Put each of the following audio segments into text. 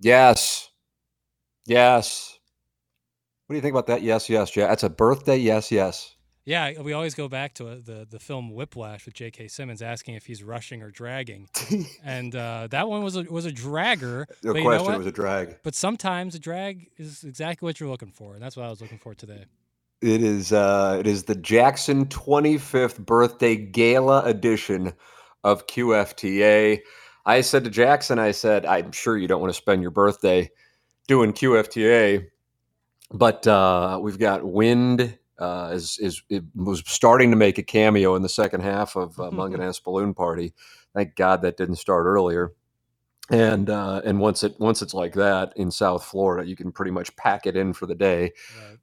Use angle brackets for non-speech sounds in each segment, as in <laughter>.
Yes. Yes. What do you think about that? Yes, yes, yeah. That's a birthday. Yes, yes. Yeah, we always go back to uh, the the film Whiplash with J.K. Simmons asking if he's rushing or dragging, <laughs> and uh, that one was a was a dragger. No but you know question, it was a drag. But sometimes a drag is exactly what you're looking for, and that's what I was looking for today. It is uh it is the Jackson 25th birthday gala edition of QFTA. I said to Jackson, I said, I'm sure you don't want to spend your birthday doing QFTA, but uh we've got wind uh is is it was starting to make a cameo in the second half of uh, Munganess <laughs> Balloon Party. Thank God that didn't start earlier. And uh, and once it once it's like that in South Florida, you can pretty much pack it in for the day.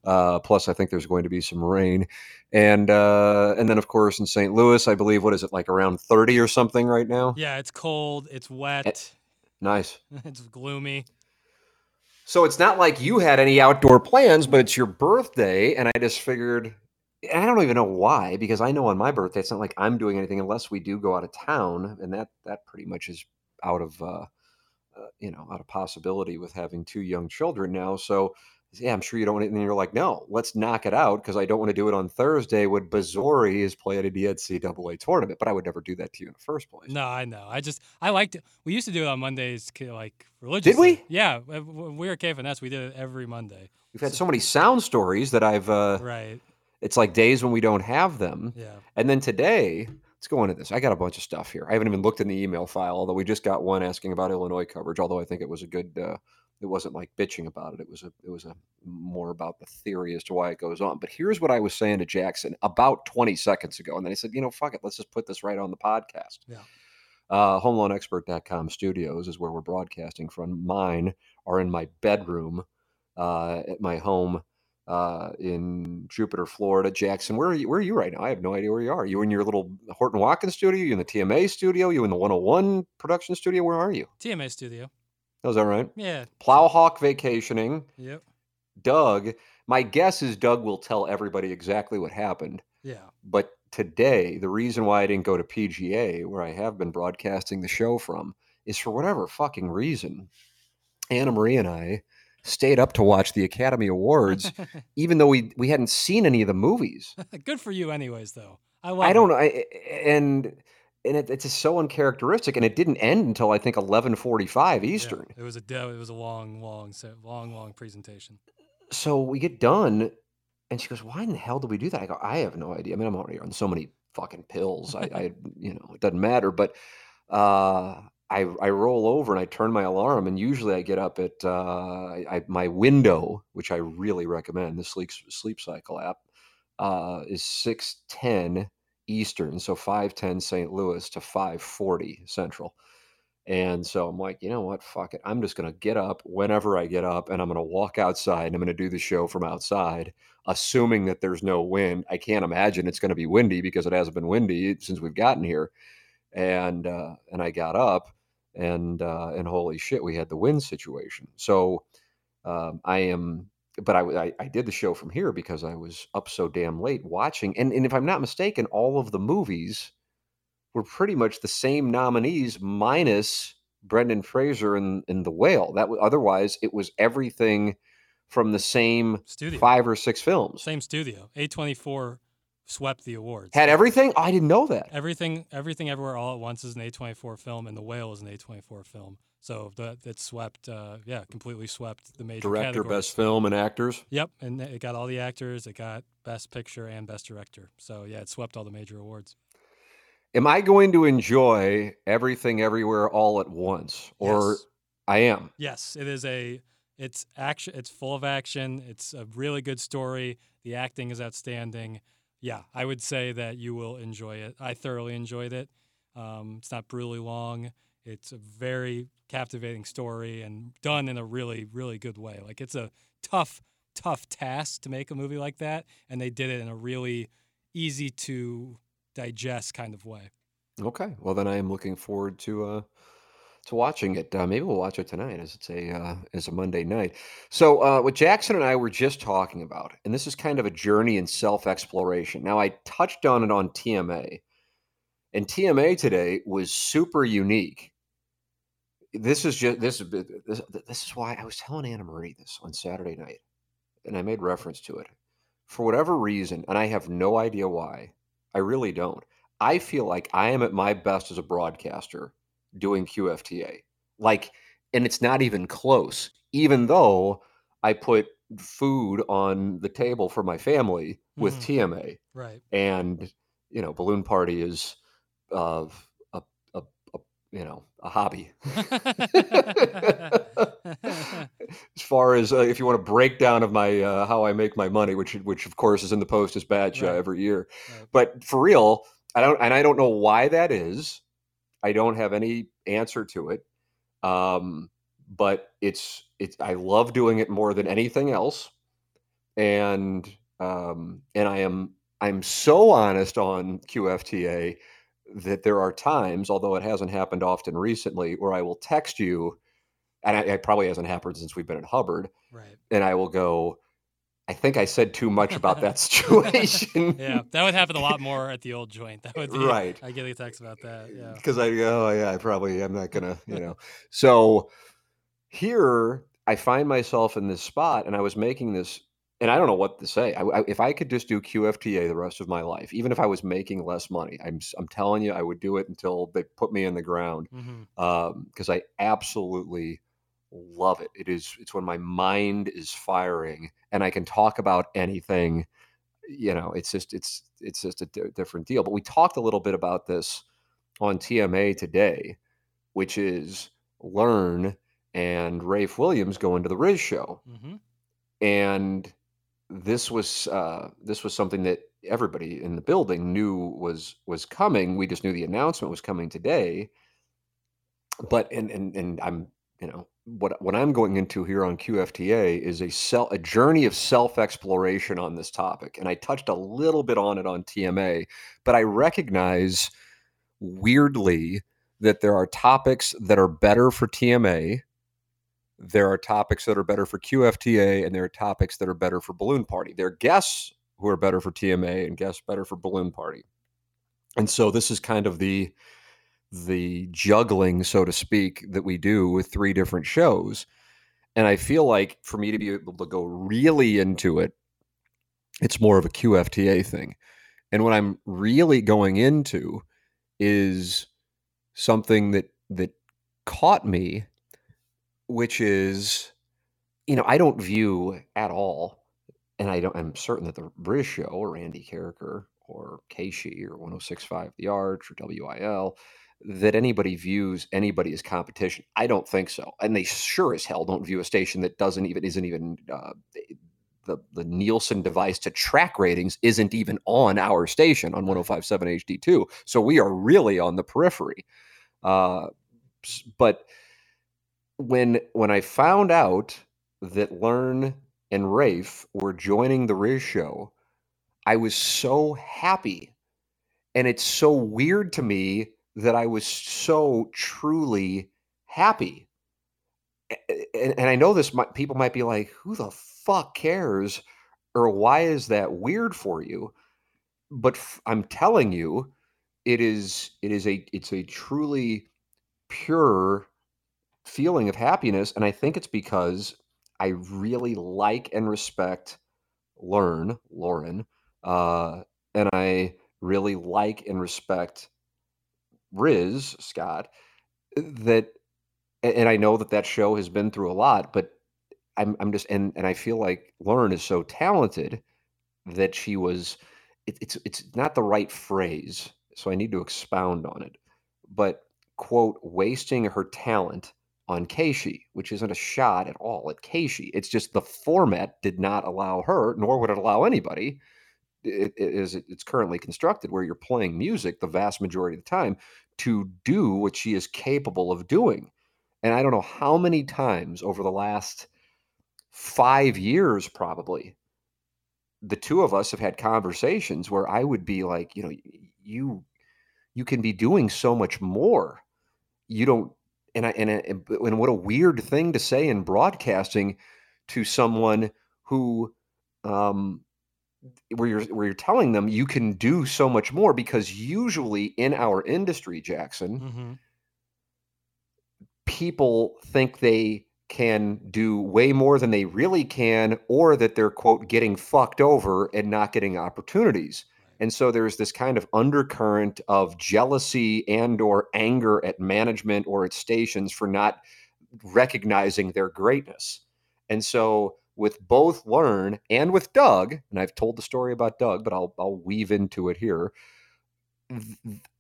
Uh, plus, I think there's going to be some rain, and uh, and then of course in St. Louis, I believe what is it like around 30 or something right now? Yeah, it's cold, it's wet, Nice. <laughs> it's gloomy. So it's not like you had any outdoor plans, but it's your birthday, and I just figured. I don't even know why, because I know on my birthday it's not like I'm doing anything unless we do go out of town, and that that pretty much is out of uh, uh, you know out of possibility with having two young children now. So yeah, I'm sure you don't want it. And you're like, no, let's knock it out because I don't want to do it on Thursday when Missouri is playing a NCAA tournament. But I would never do that to you in the first place. No, I know. I just I liked it. We used to do it on Mondays, like religiously. we? Yeah, w- w- when we were KFNS. We did it every Monday. We've had so many sound stories that I've. Uh, Right. It's like days when we don't have them. Yeah. And then today, let's go into this. I got a bunch of stuff here. I haven't even looked in the email file, although we just got one asking about Illinois coverage. Although I think it was a good. Uh, it wasn't like bitching about it. It was a. It was a more about the theory as to why it goes on. But here's what I was saying to Jackson about 20 seconds ago, and then he said, "You know, fuck it, let's just put this right on the podcast." Yeah. Uh, HomeLoanExpert.com studios is where we're broadcasting from. Mine are in my bedroom uh, at my home uh, in Jupiter, Florida. Jackson, where are you? Where are you right now? I have no idea where you are. You in your little Horton Watkins studio? You in the TMA studio? You in the 101 production studio? Where are you? TMA studio. Oh, is that right? Yeah. Plowhawk vacationing. Yep. Doug. My guess is Doug will tell everybody exactly what happened. Yeah. But today, the reason why I didn't go to PGA, where I have been broadcasting the show from, is for whatever fucking reason. Anna Marie and I stayed up to watch the Academy Awards, <laughs> even though we we hadn't seen any of the movies. <laughs> Good for you, anyways. Though I. I don't know, I, and and it, it's just so uncharacteristic, and it didn't end until I think eleven forty five Yeah, Eastern. It was a it was a long, long, long, long presentation. so we get done and she goes why in the hell did we do that i go i have no idea i mean i'm already on so many fucking pills i, I <laughs> you know it doesn't matter but uh I, I roll over and I turn my alarm, and usually I get up at uh, I, my window, which I really recommend. The sleep sleep cycle app uh, is six ten Eastern, so five ten St. Louis to five forty Central. And so I'm like, you know what? Fuck it. I'm just going to get up whenever I get up and I'm going to walk outside and I'm going to do the show from outside, assuming that there's no wind. I can't imagine it's going to be windy because it hasn't been windy since we've gotten here. And, uh, and I got up and, uh, and holy shit, we had the wind situation. So, um, I am, but I I did the show from here because I was up so damn late watching. And, and if I'm not mistaken, all of the movies, were pretty much the same nominees minus Brendan Fraser and, and The Whale. That w- otherwise it was everything from the same Studio. five or six films. Same studio. A twenty four swept the awards. Had everything? Oh, I didn't know that. everything, everything, everywhere, all at once is an A24 film, and The Whale is an A24 film. So that it swept, uh, yeah, completely swept the major Director, categories. best film, and actors. Yep, and it got all the actors. It got best picture and best director. So yeah, it swept all the major awards. Am I going to enjoy everything, everywhere, all at once, or yes. I am? yes, it is a. It's action. It's full of action. It's a really good story. The acting is outstanding. Yeah, I would say that you will enjoy it. I thoroughly enjoyed it. Um, it's not brutally long. It's a very captivating story and done in a really, really good way. Like it's a tough, tough task to make a movie like that, and they did it in a really easy to digest kind of way. Okay. Well, then I am looking forward to uh to watching it. Uh, maybe we'll watch it tonight, as it's a uh, as a Monday night. So, uh, what Jackson and I were just talking about, and this is kind of a journey in self exploration. Now, I touched on it on TMA, and TMA today was super unique. This is just this this this is why I was telling Anna Marie this on Saturday night, and I made reference to it for whatever reason, and I have no idea why. I really don't. I feel like I am at my best as a broadcaster doing QFTA. Like, and it's not even close, even though I put food on the table for my family with Mhm. TMA. Right. And, you know, Balloon Party is uh, a, a, a, you know, a hobby. <laughs> as far as uh, if you want a breakdown of my uh, how I make my money, which which of course is in the Post Dispatch uh, Right. every year, Right. but for real, I don't and I don't know why that is. I don't have any answer to it. Um, but it's it's I love doing it more than anything else, and um, and I am I'm so honest on QFTA that there are times, although it hasn't happened often recently, where I will text you, and I, it probably hasn't happened since we've been at Hubbard, right. and I will go, I think I said too much about that <laughs> situation. Yeah, that would happen a lot more at the old joint. That would be Right. I get a text about that. Yeah. because I go, oh yeah, I probably I'm not gonna, you know. So here I find myself in this spot, and I was making this, and I don't know what to say. I, I- if I could just do QFTA the rest of my life, even if I was making less money, I'm I'm telling you, I would do it until they put me in the ground mm-hmm. um, because I absolutely love it. It is it's when my mind is firing and I can talk about anything. You know, it's just it's it's just a different deal. But we talked a little bit about this on TMA today, which is learn and Rafe Williams going to the Riz show, hmm and this was uh, this was something that everybody in the building knew was was coming. We just knew the announcement was coming today. But and and and I'm you know what what I'm going into here on QFTA is a self a journey of self exploration on this topic, and I touched a little bit on it on TMA, but I recognize weirdly that there are topics that are better for TMA. There are topics that are better for QFTA, and there are topics that are better for Balloon Party. There are guests who are better for TMA and guests better for Balloon Party. And so this is kind of the the juggling, so to speak, that we do with three different shows. And I feel like for me to be able to go really into it, it's more of a QFTA thing. And what I'm really going into is something that that caught me, which is, you know, I don't view at all, and I don't. I'm certain that the British show or Andy Carricker or KSHE or 1065 The Arch or WIL that anybody views anybody as competition. I don't think so, and they sure as hell don't view a station that doesn't even isn't even uh, the the Nielsen device to track ratings isn't even on our station on 1057 HD2. So we are really on the periphery. Uh, but when when I found out that Learn and Rafe were joining the Riz show, I was so happy. And it's so weird to me that I was so truly happy. And, and I know this people might be like, who the fuck cares? Or why is that weird for you? But I'm telling you, it is it is a it's a truly pure feeling of happiness. And I think it's because I really like and respect Learn, Lauren, uh, and I really like and respect Riz Scott. Uh, that, and I know that that show has been through a lot, but I'm I'm just and and I feel like Lauren is so talented that she was. It, it's it's not the right phrase, so I need to expound on it. But quote, wasting her talent on KSHE, which isn't a shot at all at KSHE. It's just the format did not allow her, nor would it allow anybody. It, it's currently constructed where you're playing music the vast majority of the time to do what she is capable of doing. And I don't know how many times over the last five years, probably, the two of us have had conversations where I would be like, you know, you you can be doing so much more. You don't and I and, and what a weird thing to say in broadcasting to someone who um where you're where you're telling them you can do so much more because usually in our industry Jackson Mm-hmm. people think they can do way more than they really can or that they're quote getting fucked over and not getting opportunities. And so there's this kind of undercurrent of jealousy and or anger at management or at stations for not recognizing their greatness. And so with both learn and with doug and i've told the story about doug but i'll, I'll weave into it here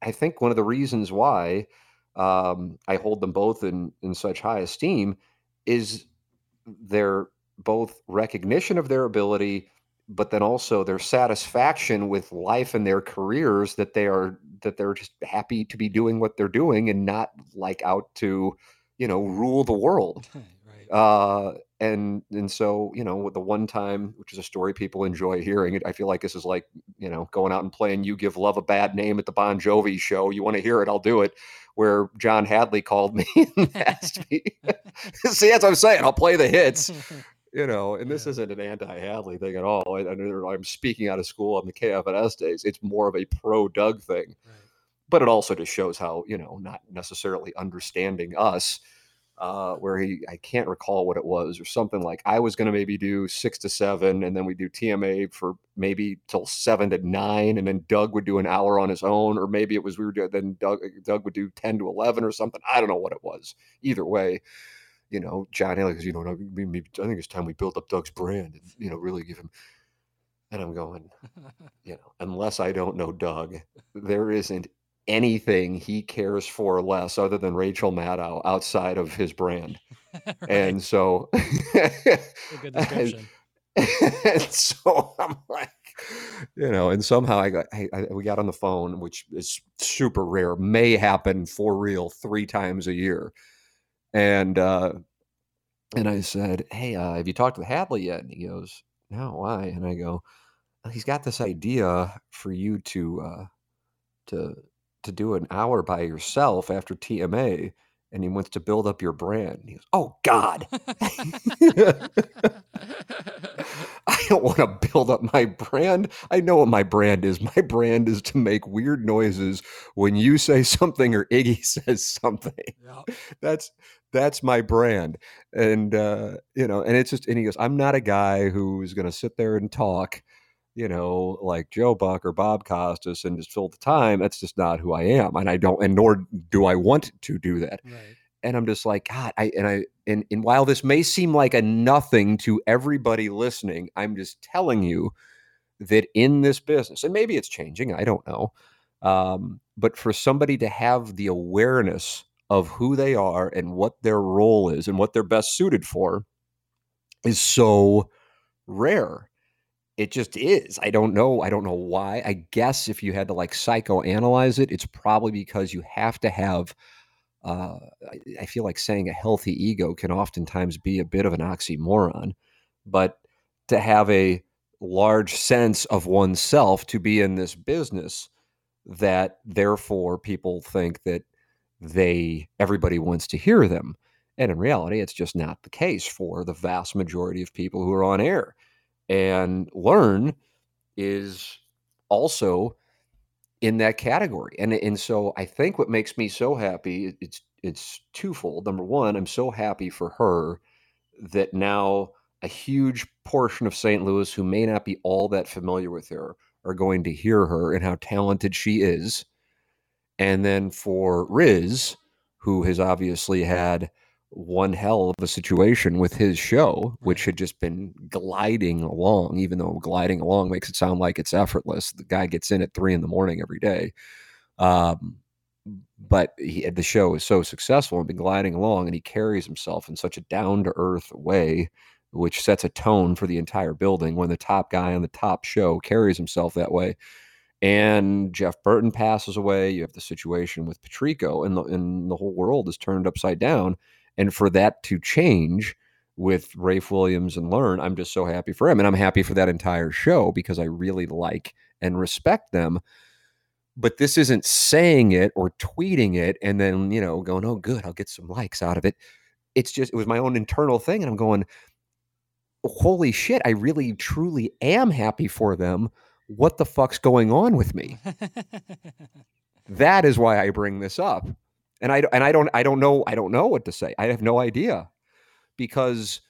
i think one of the reasons why um, i hold them both in, in such high esteem is their both recognition of their ability but then also their satisfaction with life and their careers that they are that they're just happy to be doing what they're doing and not like out to you know rule the world right. uh and and so you know with the one time which is a story people enjoy hearing it i feel like this is like you know going out and playing you give love a bad name at the bon jovi show you want to hear it i'll do it where john hadley called me <laughs> and asked me <laughs> <laughs> see that's what i'm saying i'll play the hits you know, and this Yeah. isn't an anti-Hadley thing at all. I, I'm speaking out of school on the KFNS days. It's more of a pro Doug thing, right. but it also just shows how you know not necessarily understanding us. Uh, where he, I can't recall what it was, or something like I was going to maybe do six to seven, and then we do TMA for maybe till seven to nine, and then Doug would do an hour on his own, or maybe it was we were doing, then Doug Doug would do ten to eleven or something. I don't know what it was. Either way, you know, John Haley goes, you know, I think it's time we build up Doug's brand and, you know, really give him. And I'm going, <laughs> you know, unless I don't know Doug, there isn't anything he cares for less other than Rachel Maddow outside of his brand. <laughs> Right. And so, good description. <laughs> and so I'm like, you know, and somehow I got, I, I, we got on the phone, which is super rare, may happen for real three times a year. And, uh, and I said, Hey, uh, have you talked to Hadley yet? And he goes, No, why? And I go, He's got this idea for you to, uh, to, to do an hour by yourself after TMA, and he wants to build up your brand. And he goes, Oh God. <laughs> I don't want to build up my brand. I know what my brand is. My brand is to make weird noises when you say something or Iggy <laughs> says something. yeah. That's that's my brand. And uh, you know, and it's just and he goes, I'm not a guy who's gonna sit there and talk, you know, like Joe Buck or Bob Costas and just fill the time. That's just not who I am. And I don't and nor do I want to do that Right. and I'm just like, God, I and I and, and while this may seem like a nothing to everybody listening, I'm just telling you that in this business, and maybe it's changing, I don't know. Um, but for somebody to have the awareness of who they are and what their role is and what they're best suited for is so rare. It just is. I don't know. I don't know why. I guess if you had to like psychoanalyze it, it's probably because you have to have uh, I, I feel like saying a healthy ego can oftentimes be a bit of an oxymoron, but to have a large sense of oneself to be in this business, that therefore people think that they everybody wants to hear them, and in reality, it's just not the case for the vast majority of people who are on air. And learn is also in that category. And and so I think what makes me so happy it's it's twofold. Number one, I'm so happy for her that now a huge portion of St. Louis who may not be all that familiar with her are going to hear her and how talented she is. And then for Riz, who has obviously had one hell of a situation with his show, which had just been gliding along, even though gliding along makes it sound like it's effortless. The guy gets in at three in the morning every day. Um, but he, the show is so successful and been gliding along, and he carries himself in such a down to earth way, which sets a tone for the entire building when the top guy on the top show carries himself that way. And Jeff Burton passes away. You have the situation with Patrico, and the, and the whole world is turned upside down. And for that to change with Rafe Williams and Learn, I'm just so happy for him. And I'm happy for that entire show because I really like and respect them. But this isn't saying it or tweeting it and then, you know, going, oh, good, I'll get some likes out of it. It's just, it was my own internal thing. And I'm going, holy shit, I really, truly am happy for them. What the fuck's going on with me? <laughs> that is why I bring this up. And I and I don't I don't know I don't know what to say. I have no idea because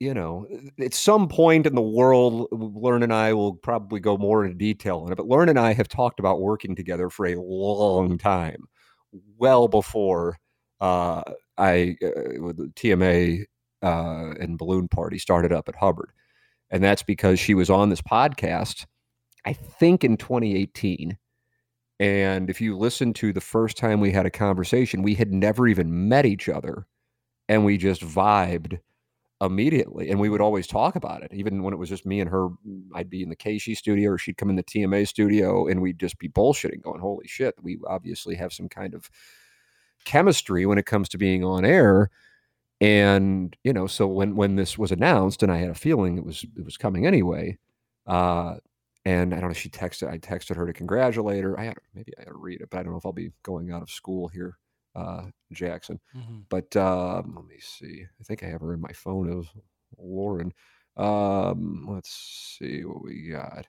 you know at some point in the world Learn and I will probably go more into detail on it. But Learn and I have talked about working together for a long time, well before uh, I uh, TMA uh, and Balloon Party started up at Hubbard, and that's because she was on this podcast. I think in 2018 and if you listen to the first time we had a conversation, we had never even met each other and we just vibed immediately. And we would always talk about it. Even when it was just me and her, I'd be in the Casey studio or she'd come in the TMA studio and we'd just be bullshitting, going, Holy shit, we obviously have some kind of chemistry when it comes to being on air. And, you know, so when when this was announced and I had a feeling it was it was coming anyway, uh, and I don't know if she texted. I texted her to congratulate her. I had maybe I had to read it, but I don't know if I'll be going out of school here, uh, Jackson. Mhm. But um, let me see. I think I have her in my phone. It was Lauren. Um, let's see what we got.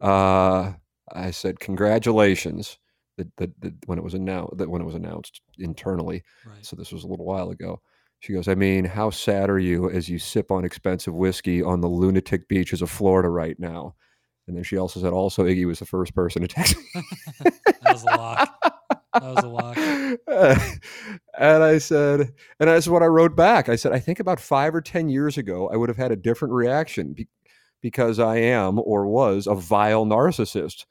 Uh, I said congratulations. That when it was announced that when it was announced internally. Right. So this was a little while ago. She goes, I mean, how sad are you as you sip on expensive whiskey on the lunatic beaches of Florida right now? And then she also said, also Iggy was the first person to text me. <laughs> That was a lock. That was a lock. <laughs> and I said, and that's what I wrote back. I said, I think about five or 10 years ago, I would have had a different reaction be- because I am or was a vile narcissist.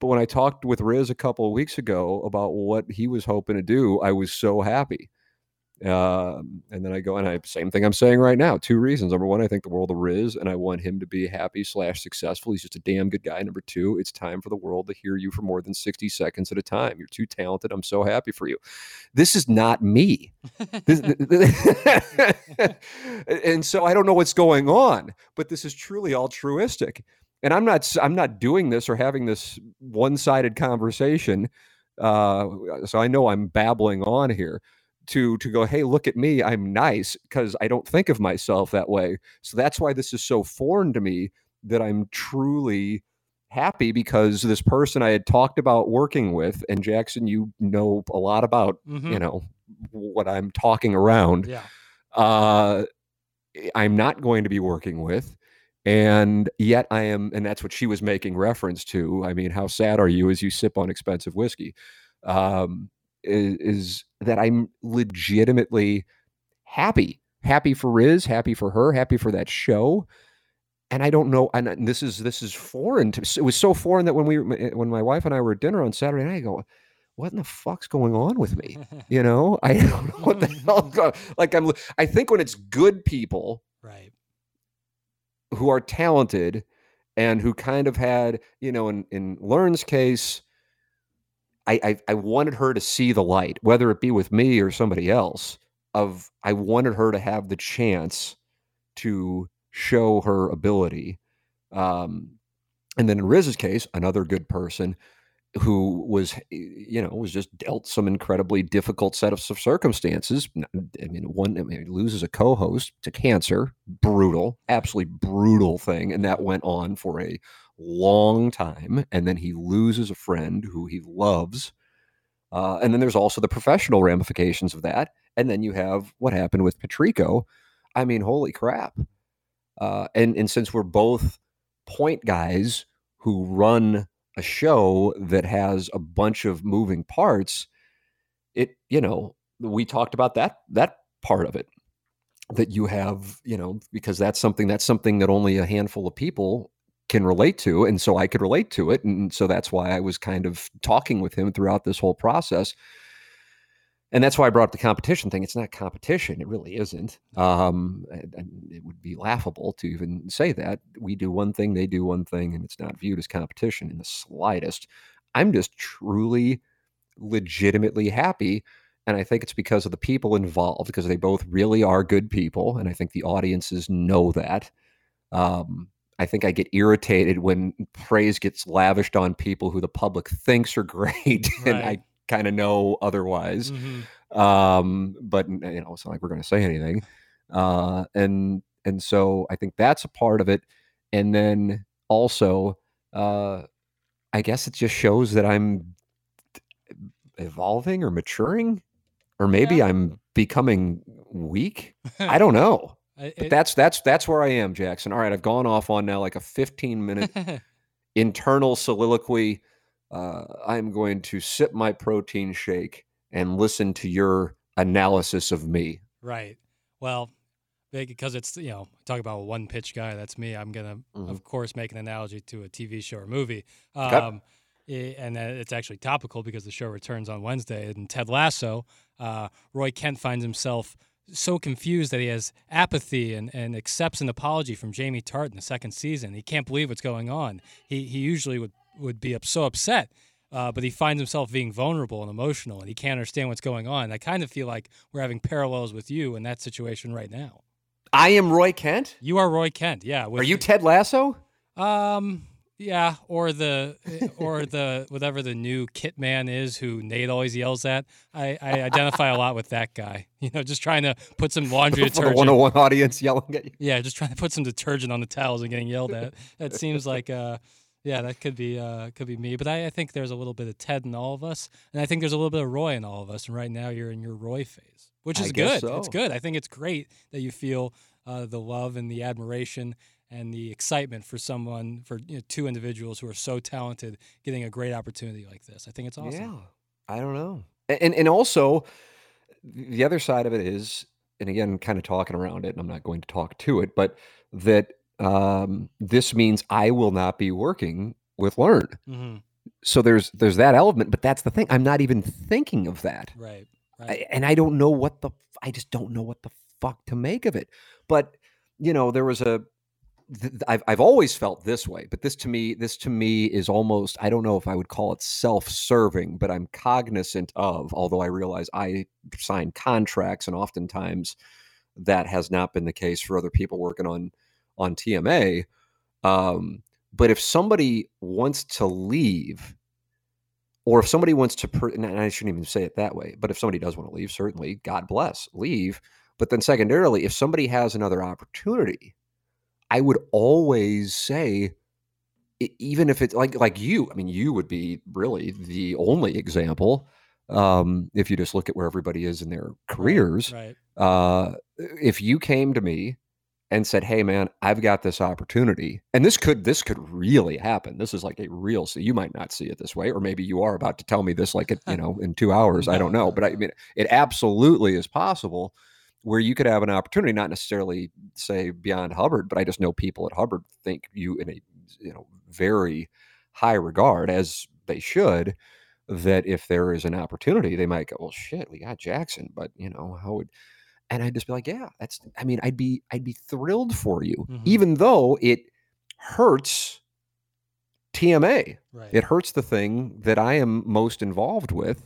But when I talked with Riz a couple of weeks ago about what he was hoping to do, I was so happy. Um, and then I go and I same thing I'm saying right now. Two reasons. Number one, I think the world of Riz, and I want him to be happy slash successful. He's just a damn good guy. Number two, it's time for the world to hear you for more than 60 seconds at a time. You're too talented. I'm so happy for you. This is not me. <laughs> And so I don't know what's going on, but this is truly altruistic. And I'm not I'm not doing this or having this one-sided conversation. Uh, so I know I'm babbling on here to to go, hey, look at me, I'm nice because I don't think of myself that way. So that's why this is so foreign to me that I'm truly happy because this person I had talked about working with, and Jackson, you know a lot about, Mhm. you know, what I'm talking around Yeah. uh, I'm not going to be working with. And yet I am, and that's what she was making reference to. I mean, how sad are you as you sip on expensive whiskey? Um, is, is that I'm legitimately happy, happy for Riz, happy for her, happy for that show. And I don't know, and and this is this is foreign to. It was so foreign that when we eh, when my wife and I were at dinner on Saturday night, I go, "What in the fuck's going on with me?" <laughs> You know, I don't know what the hell. Mm. go- Like I'm, I think when it's good people right. who are talented and who kind of had, you know, in in Learn's case, I, I I wanted her to see the light, whether it be with me or somebody else. Of I wanted her to have the chance to show her ability. Um, and then in Riz's case, another good person who was, you know, was just dealt some incredibly difficult set of circumstances. I mean, one, I mean, loses a co-host to cancer, brutal, absolutely brutal thing, and that went on for a long time. And then he loses a friend who he loves. Uh, and then there's also the professional ramifications of that. And then you have what happened with Patrico. I mean, holy crap. Uh, and and since we're both point guys who run a show that has a bunch of moving parts, it, you know, we talked about that that part of it that you have, you know, because that's something that's something that only a handful of people can relate to and so I could relate to it and so that's why I was kind of talking with him throughout this whole process and that's why I brought up the competition thing. It's not competition; it really isn't. Um, it would be laughable to even say that we do one thing, they do one thing, and it's not viewed as competition in the slightest. I'm just truly, legitimately happy, and I think it's because of the people involved, because they both really are good people, and I think the audiences know that. Um, I think I get irritated when praise gets lavished on people who the public thinks are <laughs> great, and I kind of know otherwise. Mhm. Um, but you know, it's not like we're going to say anything. Uh, and and so I think that's a part of it. And then also, uh, I guess it just shows that I'm evolving or maturing, or maybe Yeah. I'm becoming weak. I <laughs> don't know. I- But that's that's that's where I am, Jackson. All right, I've gone off on now like a 15 minute <laughs> internal soliloquy. Uh, I'm going to sip my protein shake and listen to your analysis of me. Right. Well, because it's you know talk about a one pitch guy. That's me. I'm gonna Mhm. of course make an analogy to a TV show or movie. Um, i- and it's actually topical because the show returns on Wednesday. And Ted Lasso, uh, Roy Kent finds himself so confused that he has apathy and, and accepts an apology from Jamie Tartt in the second season. He can't believe what's going on. He he usually would would be up, so upset. Uh, but he finds himself being vulnerable and emotional, and he can't understand what's going on. I kind of feel like we're having parallels with you in that situation right now. I am Roy Kent. You are Roy Kent, yeah. Are you Ted Lasso? um, yeah, or the <laughs> or the whatever the new Kit Man is who Nate always yells at. I, I <laughs> identify a lot with that guy. <laughs> You know, just trying to put some laundry For detergent. 101 audience yelling at you. Yeah, just trying to put some detergent on the towels and getting yelled at. That seems like uh yeah, that could be uh could be me. But I, I think there's a little bit of Ted in all of us. And I think there's a little bit of Roy in all of us. And right now you're in your Roy phase. Which I is good. It's good. I think it's great that you feel uh, the love and the admiration and the excitement for someone for you know, two individuals who are so talented getting a great opportunity like this. I think it's awesome. Yeah, I don't know. And and also the other side of it is, and again, kind of talking around it, and I'm not going to talk to it, but that um, this means I will not be working with Learn. hmm So there's there's that element, but that's the thing. I'm not even thinking of that. Right. Right. I, and I don't know what the I just don't know what the fuck to make of it. But you know, there was a th- I've I've always felt this way, but this to me this to me is almost I don't know if I would call it self-serving, but I'm cognizant of. Although I realize I sign contracts, and oftentimes that has not been the case for other people working on on TMA. Um, but if somebody wants to leave or if somebody wants to per- and i shouldn't even say it that way but if somebody does want to leave certainly god bless leave but then secondarily if somebody has another opportunity i would always say even if it's like like you i mean you would be really the only example um if you just look at where everybody is in their careers Right. uh if you came to me and said hey man i've got this opportunity and this could this could really happen this is like a real so you might not see it this way or maybe you are about to tell me this like it you know in two hours i don't know but i mean it absolutely is possible where you could have an opportunity not necessarily say beyond hubbard but i just know people at hubbard think you in a you know very high regard as they should that if there is an opportunity they might go well shit we got jackson but you know how would and I'd just be like, yeah, that's I mean, I'd be I'd be thrilled for you, Mhm. even though it hurts TMA. Right. It hurts the thing that I am most involved with.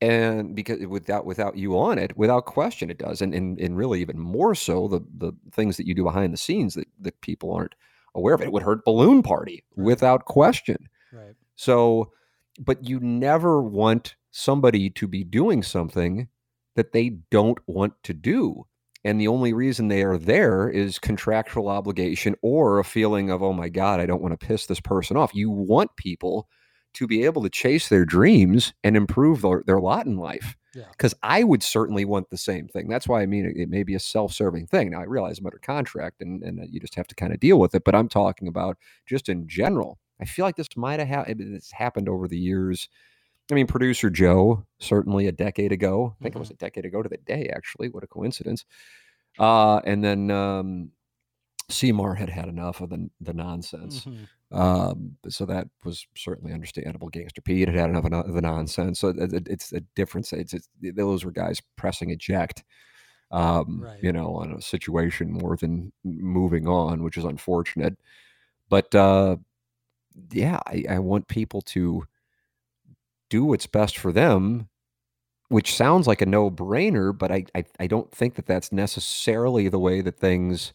And because without without you on it, without question it does. And and, and really even more so the the things that you do behind the scenes that, that people aren't aware of. It would hurt Balloon Party Right. without question. right. So, but you never want somebody to be doing something that they don't want to do. And the only reason they are there is contractual obligation or a feeling of, oh my God, I don't want to piss this person off. You want people to be able to chase their dreams and improve their, their lot in life. Yeah. Because I would certainly want the same thing. That's why I mean it, it may be a self serving thing. Now, I realize I'm under contract and, and uh, you just have to kind of deal with it, but I'm talking about just in general I feel like this might have ha- it's happened over the years. I mean, producer Joe certainly a decade ago. I think it was a decade ago to the day. Actually, what a coincidence. Uh, and then um, Seymour had had enough of the the nonsense. Mhm. Um, so that was certainly understandable. Gangster Pete had had enough of the nonsense. So it, it- it's a difference. It's, it's those were guys pressing eject, um, Right. you know, on a situation more than moving on, which is unfortunate. But uh, yeah, I, I want people to do what's best for them, which sounds like a no brainer, but I, I I don't think that that's necessarily the way that things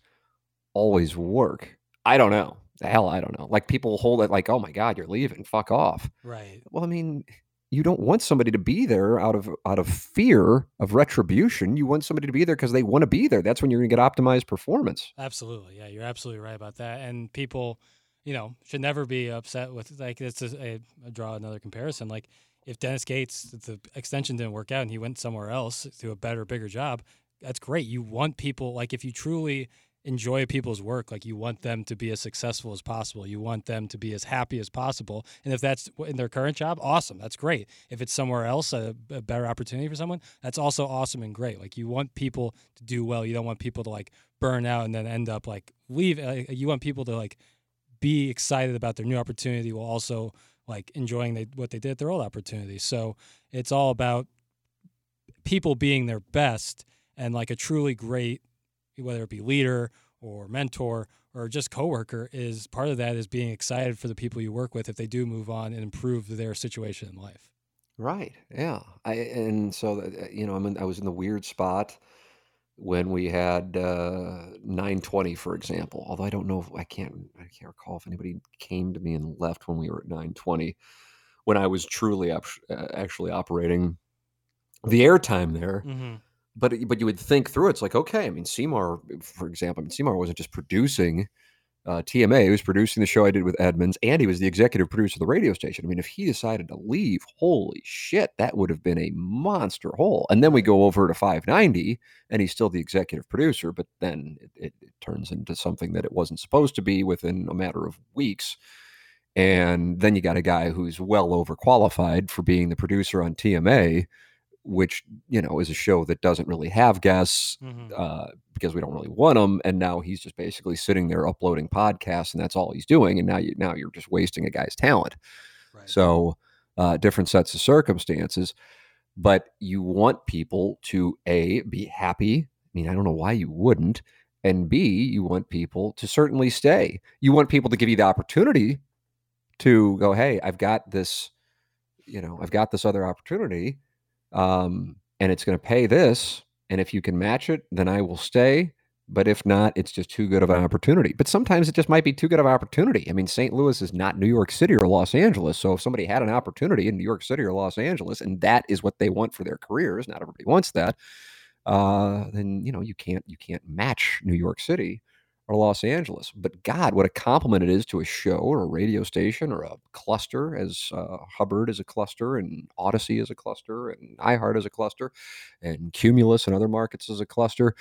always work. I don't know. Hell, I don't know. Like people hold it like, oh my god, you're leaving, fuck off. Right. Well, I mean, you don't want somebody to be there out of out of fear of retribution. You want somebody to be there because they want to be there. That's when you're going to get optimized performance. Absolutely. Yeah, you're absolutely right about that. And people, you know, should never be upset with like it's a, a, a draw another comparison. Like if Dennis Gates the extension didn't work out and he went somewhere else to a better, bigger job, that's great. You want people like if you truly enjoy people's work, like you want them to be as successful as possible. You want them to be as happy as possible. And if that's in their current job, awesome. That's great. If it's somewhere else, a, a better opportunity for someone, that's also awesome and great. Like you want people to do well. You don't want people to like burn out and then end up like leave. Uh, you want people to like be excited about their new opportunity while also like enjoying what they did at their old opportunity. So it's all about people being their best and like a truly great, whether it be leader or mentor or just coworker, is part of that is being excited for the people you work with if they do move on and improve their situation in life. Right. Yeah. I and so uh, you know, I'm in, I was in the weird spot when we had uh 920 for example. Although I don't know if I can't I can't recall if anybody came to me and left when we were at 920 when I was truly up, uh, actually operating the airtime there. Mm-hmm. But but you would think through it. It's like okay, I mean Seymour, for example, I mean Seymour wasn't just producing uh, TMA. He was producing the show I did with Edmonds, and he was the executive producer of the radio station. I mean, if he decided to leave, holy shit, that would have been a monster hole. And then we go over to 590, and he's still the executive producer, but then it, it, it turns into something that it wasn't supposed to be within a matter of weeks. And then you got a guy who's well overqualified for being the producer on TMA, which you know is a show that doesn't really have guests Mm-hmm. uh, because we don't really want him. And now he's just basically sitting there uploading podcasts, and that's all he's doing. And now you now you're just wasting a guy's talent. Right. So uh, different sets of circumstances, but you want people to a be happy. I mean, I don't know why you wouldn't. And B, you want people to certainly stay. You want people to give you the opportunity to go, hey, I've got this, you know, I've got this other opportunity, um, and it's going to pay this. And if you can match it, then I will stay. But if not, it's just too good of an opportunity. But sometimes it just might be too good of an opportunity. I mean, St. Louis is not New York City or Los Angeles. So if somebody had an opportunity in New York City or Los Angeles, and that is what they want for their careers, not everybody wants that, uh, then you know you can't you can't match New York City or Los Angeles. But God, what a compliment it is to a show or a radio station or a cluster, as uh, Hubbard is a cluster, and Odyssey is a cluster, and iHeart is a cluster, and Cumulus and other markets is a cluster.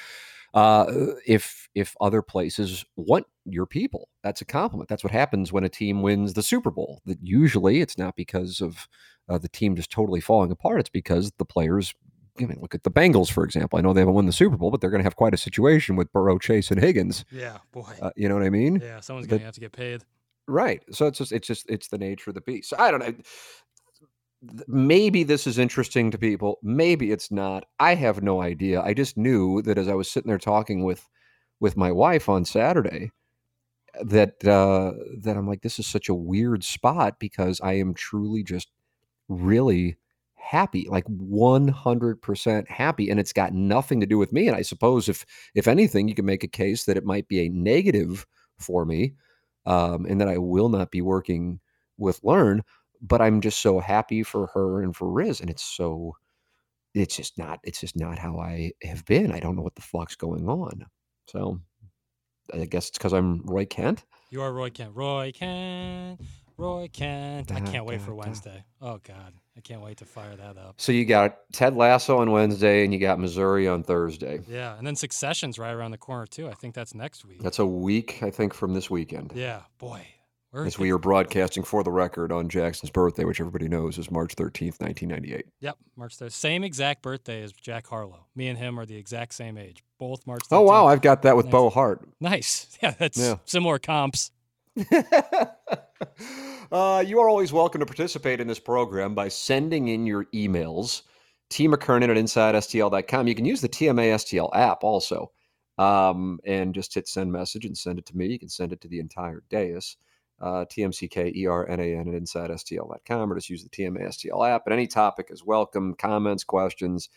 Uh, if if other places want your people, that's a compliment. That's what happens when a team wins the Super Bowl. That usually it's not because of uh, the team just totally falling apart. It's because the players I mean, look at the Bengals, for example. I know they haven't won the Super Bowl, but they're going to have quite a situation with Burrow, Chase, and Higgins. Yeah, boy. Uh, you know what I mean? yeah, someone's going to have to get paid. Right. So it's just, it's just, it's the nature of the beast. So I don't know. Maybe this is interesting to people. Maybe it's not. I have no idea. I just knew that as I was sitting there talking with, with my wife on Saturday, that uh, that I'm like, this is such a weird spot because I am truly just really happy like 100% happy and it's got nothing to do with me and i suppose if if anything you can make a case that it might be a negative for me um, and that i will not be working with learn but i'm just so happy for her and for riz and it's so it's just not it's just not how i have been i don't know what the fuck's going on so i guess it's because i'm roy kent You are Roy Kent. Roy Kent. Roy Kent. I can't wait for. Wednesday. Oh God, I can't wait to fire that up. so you got ted lasso on wednesday and you got missouri on thursday Yeah, and then Succession's right around the corner too. I think that's next week. That's a week, I think, from this weekend. yeah, boy, We're as we are broadcasting for the record on Jackson's birthday, which everybody knows is March 13th, 1998. Yep, March 3rd. Same exact birthday as Jack Harlow. Me and him are the exact same age. Both March 13th. Oh, wow. I've got that with Nice. Bo Hart. Nice. <laughs> Yeah, that's Yeah. similar comps. <laughs> uh, you are always welcome to participate in this program by sending in your emails. T McKernan at InsideSTL.com. You can use the TMA STL app also um, and just hit send message and send it to me. You can send it to the entire dais. Uh, TMCKERNAN at InsideSTL.com or just use the TMA STL app. And any topic is welcome. Comments, questions,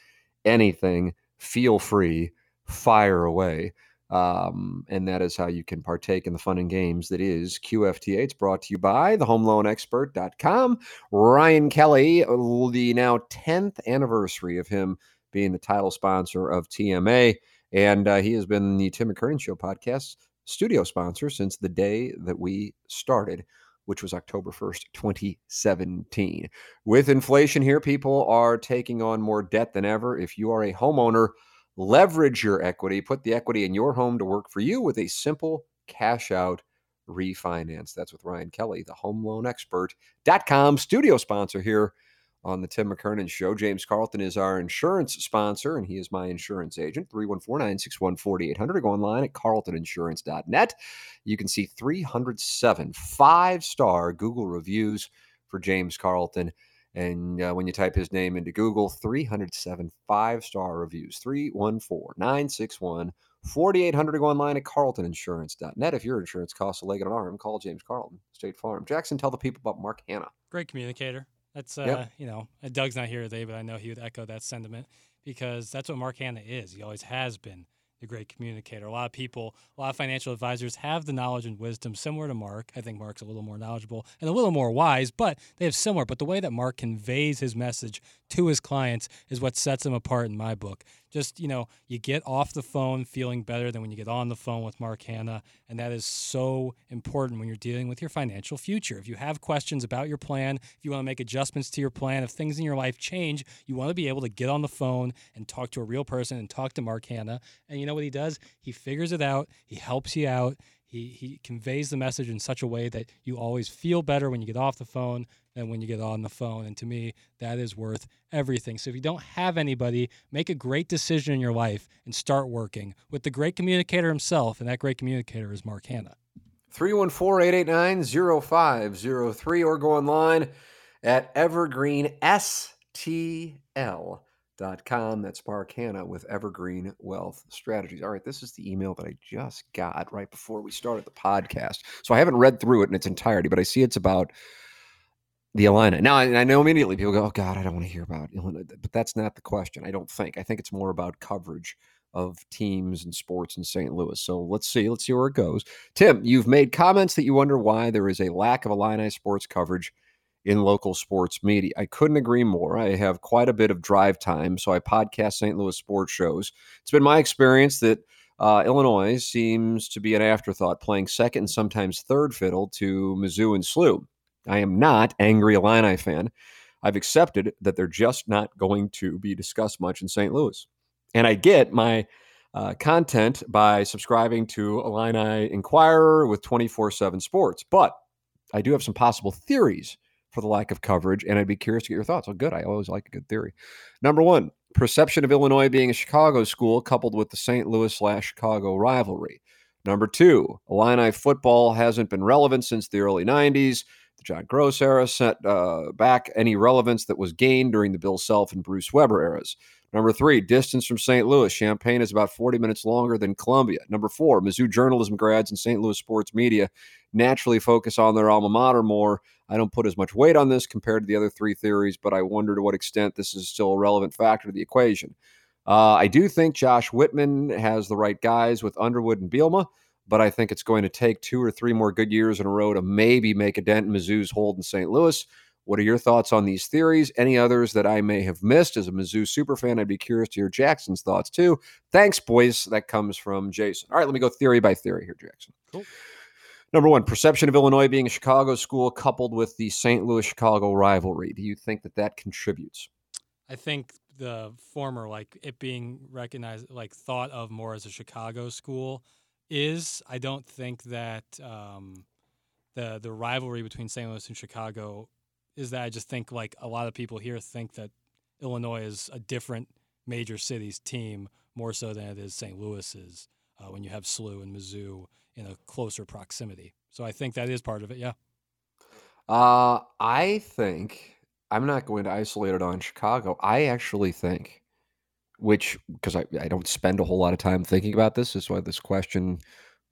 anything. Feel free. Fire away. Um, and that is how you can partake in the fun and games that is QFTA. It's brought to you by thehomeloanexpert.com. Ryan Kelly, the now 10th anniversary of him being the title sponsor of TMA. And uh, he has been the Tim McKernan Show podcast studio sponsor since the day that we started, which was October 1st, 2017. With inflation here, people are taking on more debt than ever. If you are a homeowner, leverage your equity, put the equity in your home to work for you with a simple cash out refinance. That's with Ryan Kelly, the home loan expert.com studio sponsor here on the Tim McKernan Show. James Carlton is our insurance sponsor, and he is my insurance agent. 314 961 4800. Go online at carltoninsurance.net. You can see 307 five star Google reviews for James Carlton. And uh, when you type his name into Google, 307 five star reviews. 314 961 4800 to go online at carltoninsurance.net. If your insurance costs a leg and an arm, call James Carlton, State Farm. Jackson, tell the people about Mark Hanna. Great communicator. That's uh, Yep. you know, uh, Doug's not here today, but I know he would echo that sentiment because that's what Mark Hanna is. He always has been the great communicator. A lot of people, a lot of financial advisors have the knowledge and wisdom similar to Mark. I think Mark's a little more knowledgeable and a little more wise, but they have similar. But the way that Mark conveys his message to his clients is what sets him apart in my book. Just, you know, you get off the phone feeling better than when you get on the phone with Mark Hanna. And that is so important when you're dealing with your financial future. If you have questions about your plan, if you want to make adjustments to your plan, if things in your life change, you want to be able to get on the phone and talk to a real person and talk to Mark Hanna. And you know what he does? He figures it out, he helps you out. He, he conveys the message in such a way that you always feel better when you get off the phone than when you get on the phone. And to me, that is worth everything. So if you don't have anybody, make a great decision in your life and start working with the great communicator himself. And that great communicator is Mark Hanna. 314 889 0503 or go online at evergreenstl.com. That's Mark Hanna with Evergreen Wealth Strategies. All right, this is the email that I just got right before we started the podcast. So I haven't read through it in its entirety, but I see it's about the Illini. Now, I, I know immediately people go, oh, God, I don't want to hear about Illinois. But that's not the question, I don't think. I think it's more about coverage of teams and sports in St. Louis. So let's see. Let's see where it goes. Tim, you've made comments that you wonder why there is a lack of Illini sports coverage in local sports media. I couldn't agree more. I have quite a bit of drive time, so I podcast St. Louis sports shows. It's been my experience that uh, Illinois seems to be an afterthought, playing second and sometimes third fiddle to Mizzou and SLU. I am not angry Illini fan. I've accepted that they're just not going to be discussed much in St. Louis. And I get my uh, content by subscribing to Illini Inquirer with 24 7 sports. But I do have some possible theories for the lack of coverage, and I'd be curious to get your thoughts. Oh, good. I always like a good theory. Number one, perception of Illinois being a Chicago school coupled with the St. Louis slash Chicago rivalry. Number two, Illini football hasn't been relevant since the early 90s. The John Groce era set uh, back any relevance that was gained during the Bill Self and Bruce Weber eras. Number three, distance from St. Louis. Champaign is about 40 minutes longer than Columbia. Number four, Mizzou journalism grads and St. Louis sports media naturally focus on their alma mater more. I don't put as much weight on this compared to the other three theories, but I wonder to what extent this is still a relevant factor to the equation. Uh, I do think Josh Whitman has the right guys with Underwood and Bielema, but I think it's going to take two or three more good years in a row to maybe make a dent in Mizzou's hold in St. Louis. What are your thoughts on these theories? Any others that I may have missed as a Mizzou superfan? I'd be curious to hear Jackson's thoughts too. Thanks, boys. That comes from Jason. All right, let me go theory by theory here, Jackson. Cool. Number one, perception of Illinois being a Chicago school coupled with the St. Louis Chicago rivalry. Do you think that that contributes? I think the former, like it being recognized, like thought of more as a Chicago school, is. I don't think that um, the the rivalry between St. Louis and Chicago is that I just think like a lot of people here think that Illinois is a different major cities team more so than it is St. Louis's uh, when you have SLU and Mizzou in a closer proximity. So I think that is part of it. Yeah. Uh, I think I'm not going to isolate it on Chicago. I actually think, which because I, I don't spend a whole lot of time thinking about this, is why this question,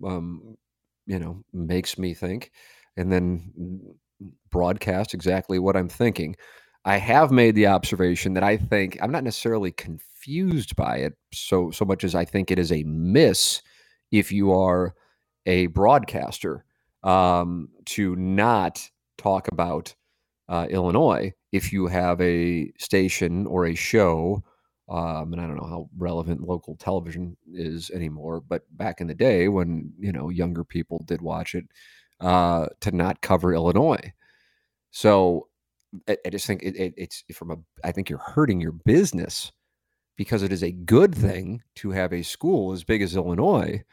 um, you know, makes me think, and then broadcast exactly what I'm thinking. I have made the observation that I think I'm not necessarily confused by it so so much as I think it is a miss if you are a broadcaster um, to not talk about uh, Illinois if you have a station or a show. Um, and I don't know how relevant local television is anymore, but back in the day when you know younger people did watch it, uh, to not cover Illinois. So I, I just think it, it, it's from a. I think you're hurting your business because it is a good thing to have a school as big as Illinois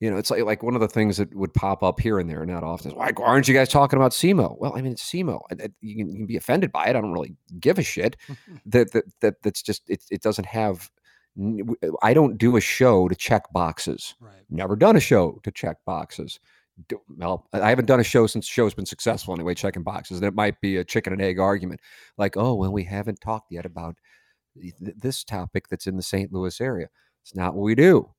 you know, it's like like one of the things that would pop up here and there, not often. Is, Why aren't you guys talking about SEMO? Well, I mean, it's SEMO. You can, you can be offended by it. I don't really give a shit. <laughs> that, that that that's just it. It doesn't have. I don't do a show to check boxes. Right. Never done a show to check boxes. Well, I haven't done a show since the show's been successful anyway, checking boxes. And it might be a chicken and egg argument, like, oh, well, we haven't talked yet about this topic that's in the St. Louis area. It's not what we do.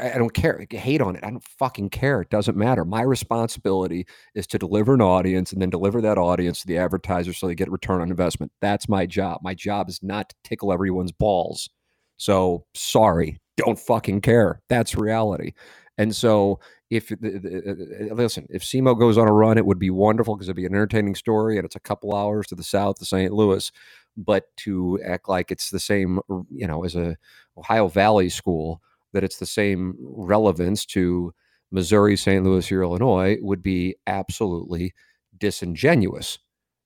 I don't care. I hate on it. I don't fucking care. It doesn't matter. My responsibility is to deliver an audience and then deliver that audience to the advertiser so they get return on investment. That's my job. My job is not to tickle everyone's balls. So sorry, don't fucking care. That's reality. And so if uh, listen, if SEMO goes on a run, it would be wonderful because it'd be an entertaining story and it's a couple hours to the south of St. Louis. But to act like it's the same, you know, as a Ohio Valley school that it's the same relevance to Missouri, St. Louis, or Illinois would be absolutely disingenuous.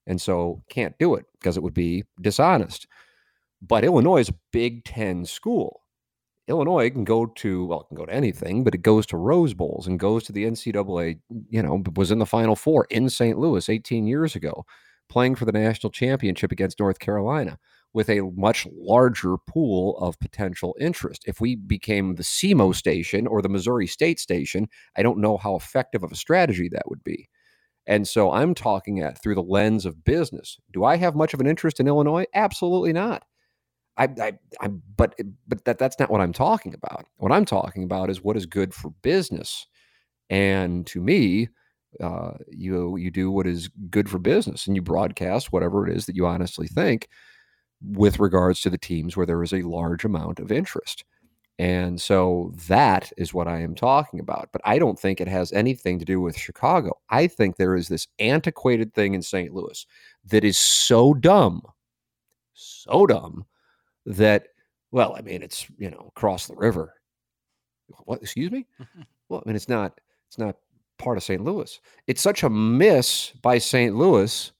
And so can't do it because it would be dishonest. But Illinois is a Big Ten school. Illinois can go to, well, it can go to anything, but it goes to Rose Bowls and goes to the NCAA, you know, was in the Final Four in St. Louis 18 years ago, playing for the national championship against North Carolina with a much larger pool of potential interest. If we became the SEMO station or the Missouri State station, I don't know how effective of a strategy that would be. And so I'm talking at through the lens of business. Do I have much of an interest in Illinois? Absolutely not. I, I, I but but that that's not what I'm talking about. What I'm talking about is what is good for business. And to me, uh, you you do what is good for business, and you broadcast whatever it is that you honestly think with regards to the teams where there is a large amount of interest. And so that is what I am talking about. But I don't think it has anything to do with Chicago. I think there is this antiquated thing in St. Louis that is so dumb, so dumb that, well, I mean, it's, you know, across the river. What, excuse me? <laughs> well, I mean, it's not, it's not part of St. Louis. It's such a miss by St. Louis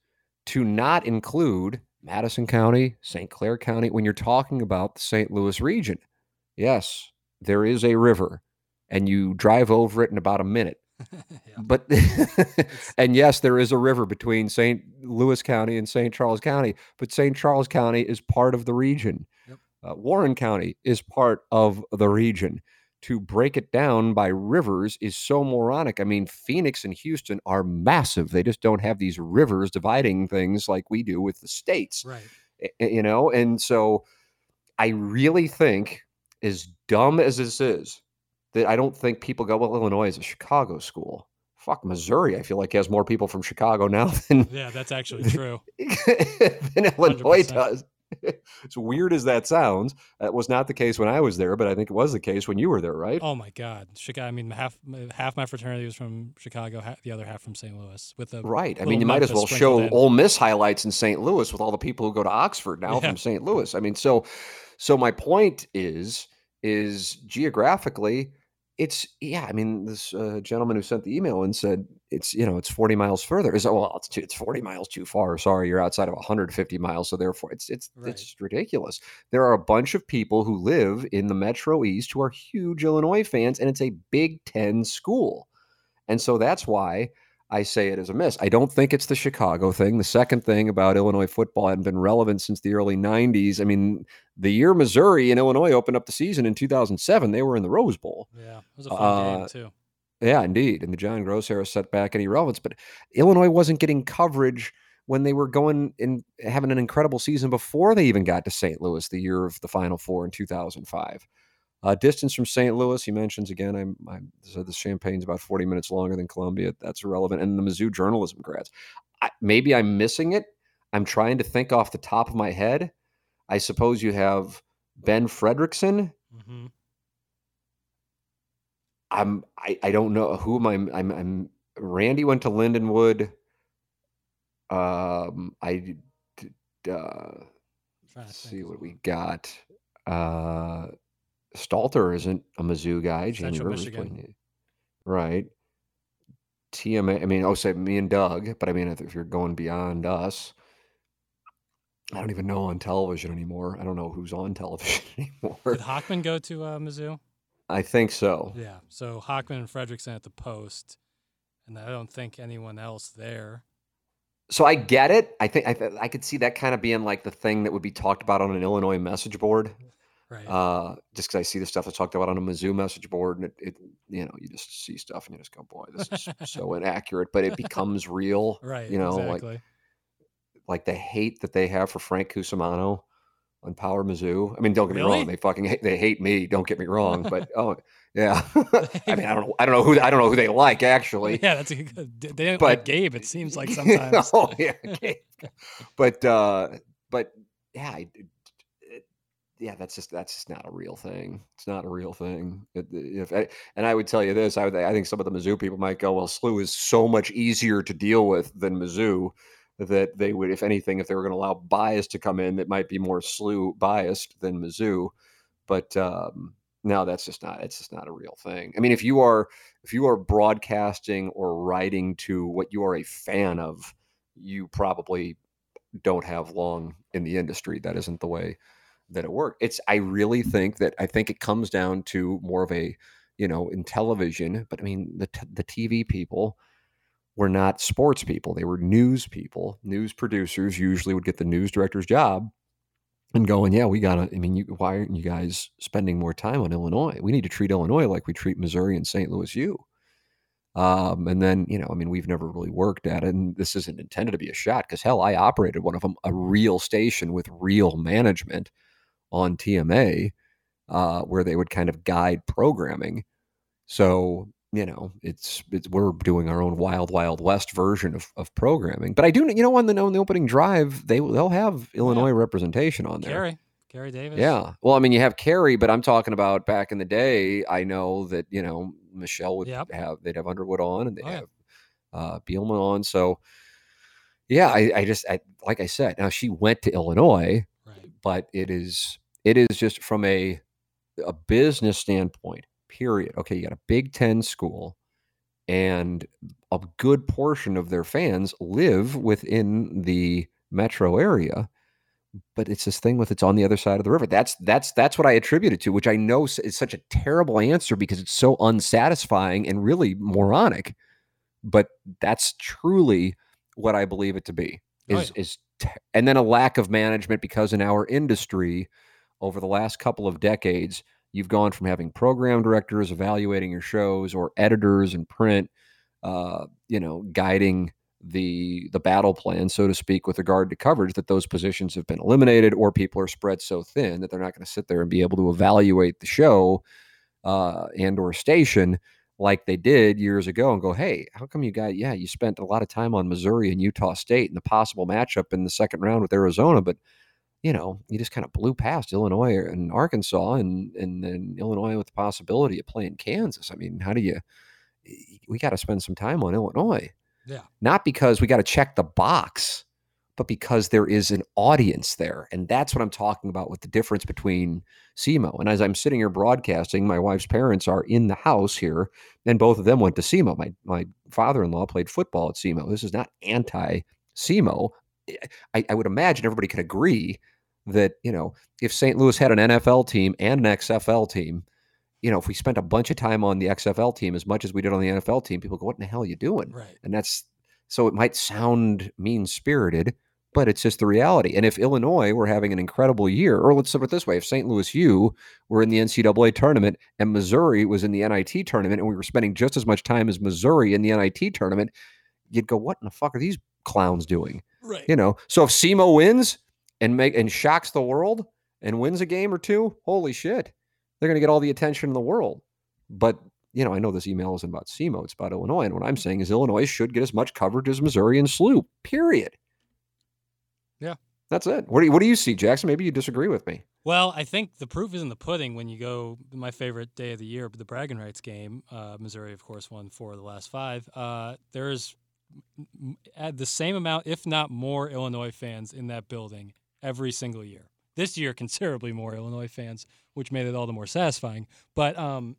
to not include Madison County, St. Clair County, when you're talking about the St. Louis region, yes, there is a river and you drive over it in about a minute. <laughs> But, <laughs> and yes, there is a river between St. Louis County and St. Charles County, but St. Charles County is part of the region. Uh, Warren County is part of the region to break it down by rivers is so moronic. I mean, Phoenix and Houston are massive. They just don't have these rivers dividing things like we do with the states. Right. You know, and so I really think, as dumb as this is, that I don't think people go, well, Illinois is a Chicago school. Fuck Missouri. I feel like has more people from Chicago now <laughs> than yeah, that's actually true. <laughs> than Illinois 100%. does. <laughs> as weird as that sounds, that was not the case when I was there, but I think it was the case when you were there, right? Oh my God, Chicago! I mean, half half my fraternity was from Chicago, half, the other half from St. Louis. With the right, I mean, you might as well show in. Ole Miss highlights in St. Louis with all the people who go to Oxford now yeah. from St. Louis. I mean, so so my point is is geographically it's yeah. I mean, this uh, gentleman who sent the email and said it's you know it's 40 miles further. Is well, it's too, it's 40 miles too far. Sorry, you're outside of 150 miles, so therefore it's it's right. it's ridiculous. There are a bunch of people who live in the Metro East who are huge Illinois fans, and it's a Big Ten school, and so that's why I say it as a miss. I don't think it's the Chicago thing. The second thing about Illinois football hadn't been relevant since the early 90s. I mean, the year Missouri and Illinois opened up the season in 2007, they were in the Rose Bowl. Yeah, it was a fun Uh, game too. Yeah, indeed. And the John Groce era set back any relevance, but Illinois wasn't getting coverage when they were going and having an incredible season before they even got to St. Louis the year of the Final Four in 2005. Uh, distance from St. Louis, he mentions again. I'm, I said the Champaign's about 40 minutes longer than Columbia. That's irrelevant. And the Mizzou journalism grads. I, maybe I'm missing it. I'm trying to think off the top of my head. I suppose you have Ben Fredrickson. hmm I'm I, I don't know who am I I'm I'm Randy went to Lindenwood. Um I uh let's see what we got. Uh Stalter isn't a Mizzou guy, Jamie Central Rivers Michigan. Right. TMA I mean, oh say me and Doug, but I mean if, if you're going beyond us, I don't even know on television anymore. I don't know who's on <laughs> television anymore. Did Hochman go to uh, Mizzou? I think so. Yeah. So Hochman and Fredrickson at the post, and I don't think anyone else there. So I get it. I think I, th- I could see that kind of being like the thing that would be talked about on an Illinois message board. Right. Uh, just because I see the stuff that's talked about on a Mizzou message board, and it, it, you know, you just see stuff and you just go, "Boy, this is <laughs> so inaccurate," but it becomes real. right. You know, like exactly. like the hate that they have for Frank Cusimano on Power Mizzou. I mean, don't get me wrong; they fucking hate, they hate me. Don't get me wrong, but <laughs> oh yeah, <laughs> I mean, I don't know, I don't know who I don't know who they like actually. yeah, that's a good. They didn't but- like Gabe. It seems like sometimes. oh yeah, okay. but uh, but yeah, I, yeah, that's just that's just not a real thing. It's not a real thing. It, if I, and I would tell you this, I would, I think some of the Mizzou people might go, well, SLU is so much easier to deal with than Mizzou that they would, if anything, if they were going to allow bias to come in, that might be more SLU biased than Mizzou. But um, no, that's just not. It's just not a real thing. I mean, if you are if you are broadcasting or writing to what you are a fan of, you probably don't have long in the industry. That isn't the way that it worked. It's I really think that I think it comes down to more of a, you know, in television, but I mean the t- the TV people were not sports people. They were news people. News producers usually would get the news director's job and going, yeah, we gotta. I mean, you, why aren't you guys spending more time on Illinois? We need to treat Illinois like we treat Missouri and St. Louis U. Um, and then, you know, I mean, we've never really worked at it, and this isn't intended to be a shot because hell, I operated one of them, a real station with real management on TMA, uh, where they would kind of guide programming. So, you know, it's it's we're doing our own wild, wild west version of, of programming. But I do, you know, on the on the opening drive, they they'll have Illinois representation on there. Carrie, Carrie Davis. Yeah. Well, I mean, you have Carey, but I'm talking about back in the day. I know that you know Michelle would Yep. have they'd have Underwood on, and they Oh, yeah. have uh, Bielman on. So, yeah, I, I just I, like I said. Now she went to Illinois, Right. but it is it is just from a a business standpoint. Period. Okay, you got a Big Ten school, and a good portion of their fans live within the metro area but it's this thing with it's on the other side of the river. That's that's that's what I attribute it to, which I know is such a terrible answer because it's so unsatisfying and really moronic. But that's truly what I believe it to be. Oh, Is is te- and then a lack of management because in our industry over the last couple of decades, you've gone from having program directors evaluating your shows or editors in print, uh, you know, guiding the the battle plan, so to speak, with regard to coverage, that those positions have been eliminated, or people are spread so thin that they're not going to sit there and be able to evaluate the show uh, and or station like they did years ago, and go, "Hey, how come you got? Yeah, you spent a lot of time on Missouri and Utah State and the possible matchup in the second round with Arizona, but you know, you just kind of blew past Illinois and Arkansas, and and then Illinois with the possibility of playing Kansas. I mean, how do you? We got to spend some time on Illinois Yeah. not because we got to check the box, but because there is an audience there. And that's what I'm talking about with the difference between SEMO. And as I'm sitting here broadcasting, my wife's parents are in the house here, and both of them went to SEMO. My, my father in law played football at SEMO. This is not anti SEMO. I, I would imagine everybody could agree that, you know, if St. Louis had an NFL team and an XFL team, you know, if we spent a bunch of time on the XFL team as much as we did on the NFL team, people go, "What in the hell are you doing?" Right. And that's so it might sound mean spirited, but it's just the reality. And if Illinois were having an incredible year, or let's put it this way, if St. Louis U were in the NCAA tournament and Missouri was in the NIT tournament, and we were spending just as much time as Missouri in the NIT tournament, you'd go, "What in the fuck are these clowns doing?" Right. You know. So if SEMO wins and make and shocks the world and wins a game or two, holy shit, they're going to get all the attention in the world. But you know, I know this email isn't about SEMO; it's about Illinois. And what I'm saying is, Illinois should get as much coverage as Missouri and SLU. Period. Yeah. That's it. What do you, what do you see, Jackson? Maybe you disagree with me. Well, I think the proof is in the pudding when you go. My favorite day of the year, the bragging rights game. Uh, Missouri, of course, won four of the last five. Uh, there's at the same amount, if not more, Illinois fans in that building every single year. This year, <laughs> considerably more Illinois fans, which made it all the more satisfying. But um,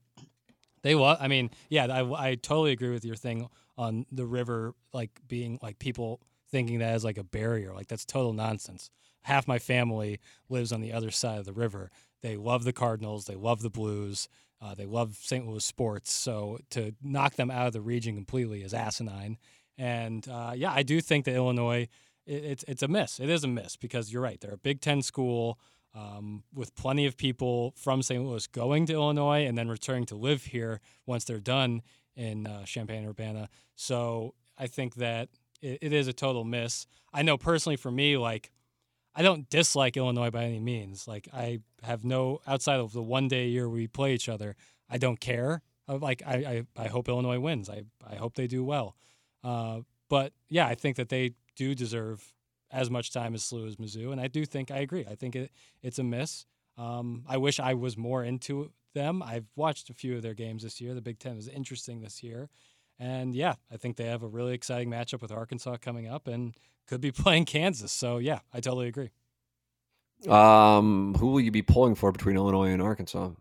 they love. I mean, yeah, I, I totally agree with your thing on the river, like being like people thinking that as like a barrier. Like that's total nonsense. Half my family lives on the other side of the river. They love the Cardinals. They love the Blues. Uh, they love St. Louis sports. So to knock them out of the region completely is asinine. And uh, yeah, I do think that Illinois, it, it's it's a miss. It is a miss because you're right. They're a Big Ten school um, with plenty of people from St. Louis going to Illinois and then returning to live here once they're done in uh, Champaign Urbana. So I think that it, it is a total miss. I know personally for me, like I don't dislike Illinois by any means. Like I have no outside of the one day a year we play each other, I don't care. Like I, I, I hope Illinois wins. I, I hope they do well. Uh, but yeah, I think that they do deserve as much time as SLU as Mizzou, and I do think I agree. I think it, it's a miss. Um, I wish I was more into them. I've watched a few of their games this year. The Big Ten is interesting this year, and yeah, I think they have a really exciting matchup with Arkansas coming up, and could be <laughs> playing Kansas. So yeah, I totally agree. Um, who will you be pulling for between Illinois and Arkansas?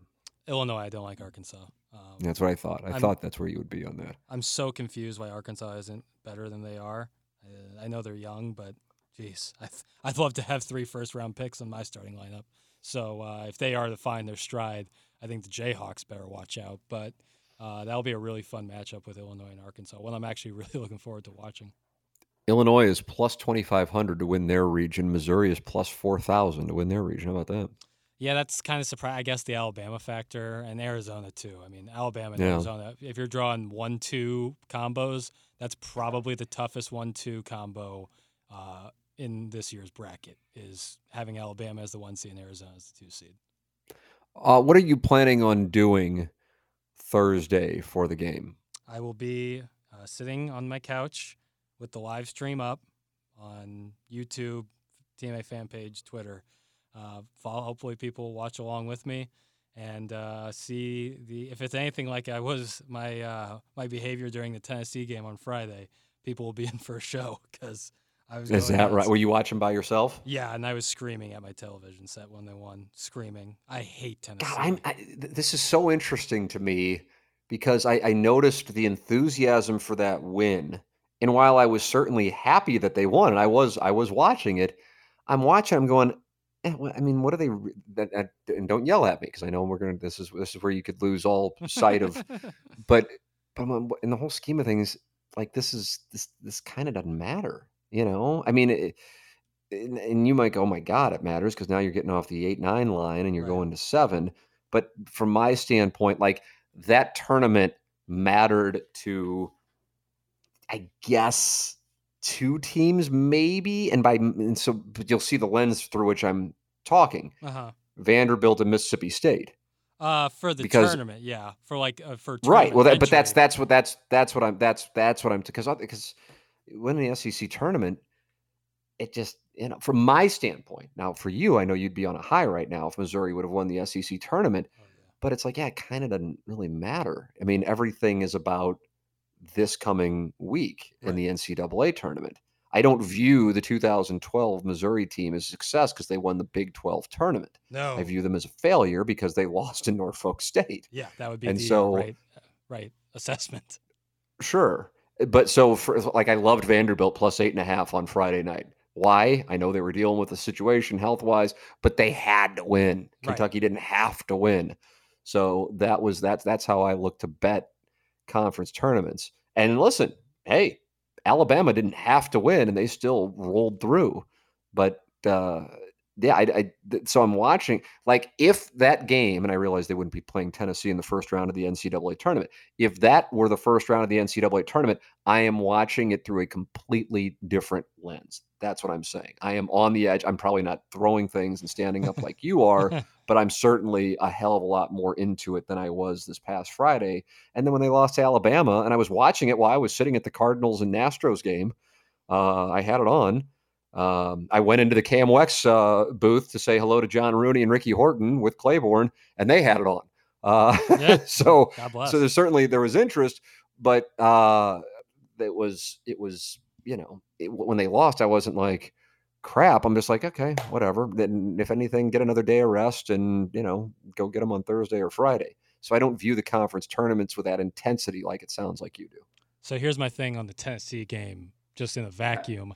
Illinois, I don't like Arkansas. Um, That's what I thought. I I'm- thought that's where you would be on that. I'm so confused why Arkansas isn't better than they are. Uh, I know they're young, but geez, I th- <laughs> I'd love to have three first round picks in my starting lineup. So uh, if they are to find their stride, I think the Jayhawks better watch out. But uh, that'll be a really fun matchup with Illinois and Arkansas. One I'm actually <laughs> really looking forward to watching. Illinois is plus 2,500 to win their region. Missouri is plus 4,000 to win their region. How about that? Yeah, that's kind of surprising. I guess the Alabama factor and Arizona too. I mean, Alabama and Yeah. Arizona. If you're drawing one-two combos, that's probably the toughest one-two combo uh, in this year's bracket. Is having Alabama as the one seed and Arizona as the two seed. Uh, what are you planning on doing Thursday for the game? I will be uh, sitting on my couch with the live stream up on YouTube, TMA fan page, Twitter. Uh, follow, hopefully, people will watch along with me and uh, see the if it's anything like I was my uh, my behavior during the Tennessee game on Friday. People will be <laughs> in for a show because I was. Is that right? Were you watching by yourself? Yeah, and I was screaming at my television set when they won, screaming. I hate Tennessee. God, I'm, I, this is so interesting to me because I, I noticed the enthusiasm for that win, and while I was certainly happy that they won, and I was I was watching it, I'm watching. I'm going. I mean, what are they? re- That, that, and don't yell at me because I know we're gonna. This is this is where you could lose all sight of. <laughs> But but in the whole scheme of things, like this is this this kind of doesn't matter. You know, I mean. It, and, and you might go, oh my God, it matters because now you're getting off the eight nine line and you're Right. going to seven. But from my standpoint, like that tournament mattered to, I guess, two teams maybe, and by and so but you'll see the lens through which I'm talking: uh-huh. Vanderbilt and Mississippi State. Uh, for the Because- tournament, yeah, for like uh, for Right. Well, that, but that's that's what that's that's what I'm that's that's what I'm because because winning the SEC tournament, it just you know from my standpoint. Now for you, I know you'd be on a high right now if Missouri would have won the SEC tournament, Oh, yeah. but it's like yeah, it kind of doesn't really matter. I mean, everything is about this coming week in the NCAA tournament. I don't view the 2012 Missouri team as a success because they won the Big 12 tournament. No, I view them as a failure because they <laughs> lost in Norfolk State. Yeah, that would be And the so- right, right assessment. Sure. But so for like I loved Vanderbilt plus eight and a half on Friday night. Why? I know they were dealing with the situation health wise, but they had to win. Right. Kentucky didn't have to win. So that was that's that's how I look to bet conference tournaments. And listen, hey, Alabama didn't have to win, and they still rolled through. But uh, yeah, I, I, so I'm watching like if that game, and I realized they wouldn't be playing Tennessee in the first round of the NCAA tournament. If that were the first round of the NCAA tournament, I am watching it through a completely different lens. That's what I'm saying. I am on the edge. I'm probably not throwing things and standing up like you are, <laughs> but I'm certainly a hell of a lot more into it than I was this past Friday. And then when they lost to Alabama, and I was watching it while I was sitting at the Cardinals and Astros game, uh, I had it on um, I went into the KMOX uh, booth to say hello to John Rooney and Ricky Horton with Claiborne, and they had it on. Uh, yeah. <laughs> so, so there's certainly there was interest, but uh, it was it was you know it, when they lost, I wasn't like crap. I'm just like okay, whatever. Then if anything, get another day of rest and you know go get them on Thursday or Friday. So I don't view the conference tournaments with that intensity like it sounds like you do. So here's my thing on the Tennessee game, just in a vacuum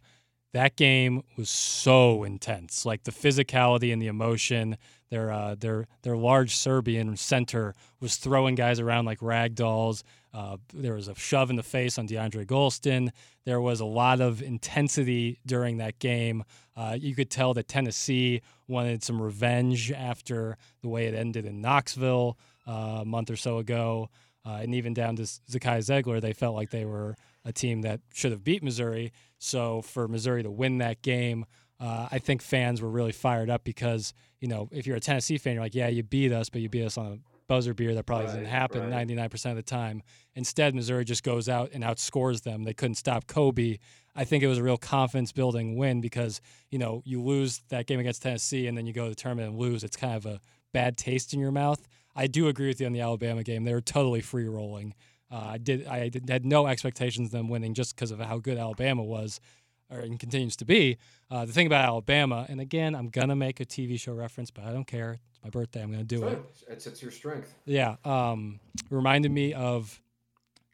that game was so intense. Like the physicality and the emotion. Their uh, their their large Serbian center was throwing guys around like rag dolls. Uh, there was a shove in the face on DeAndre Gholston. There was a lot of intensity during that game. Uh, you could tell that Tennessee wanted some revenge after the way it ended in Knoxville uh, a month or so ago. Uh, and even down to Zakai Zeigler, they felt like they were a team that should have beat Missouri. So for Missouri to win that game, uh, I think fans were really fired up because you know if you're a Tennessee fan, you're like, yeah, you beat us, but you beat us on a buzzer beer that probably right, doesn't happen right. 99% of the time. Instead, Missouri just goes out and outscores them. They couldn't stop Kobe. I think it was a real confidence building win because you know you lose that game against Tennessee and then you go to the tournament and lose. It's kind of a bad taste in your mouth. I do agree with you on the Alabama game. They were totally free rolling. Uh, I did. I did, had no expectations of them winning just because of how good Alabama was, or and continues to be. Uh, the thing about Alabama, and again, I'm gonna make a TV show reference, but I don't care. It's my birthday. I'm gonna do it. It's, it's your strength. Yeah. Um, reminded me of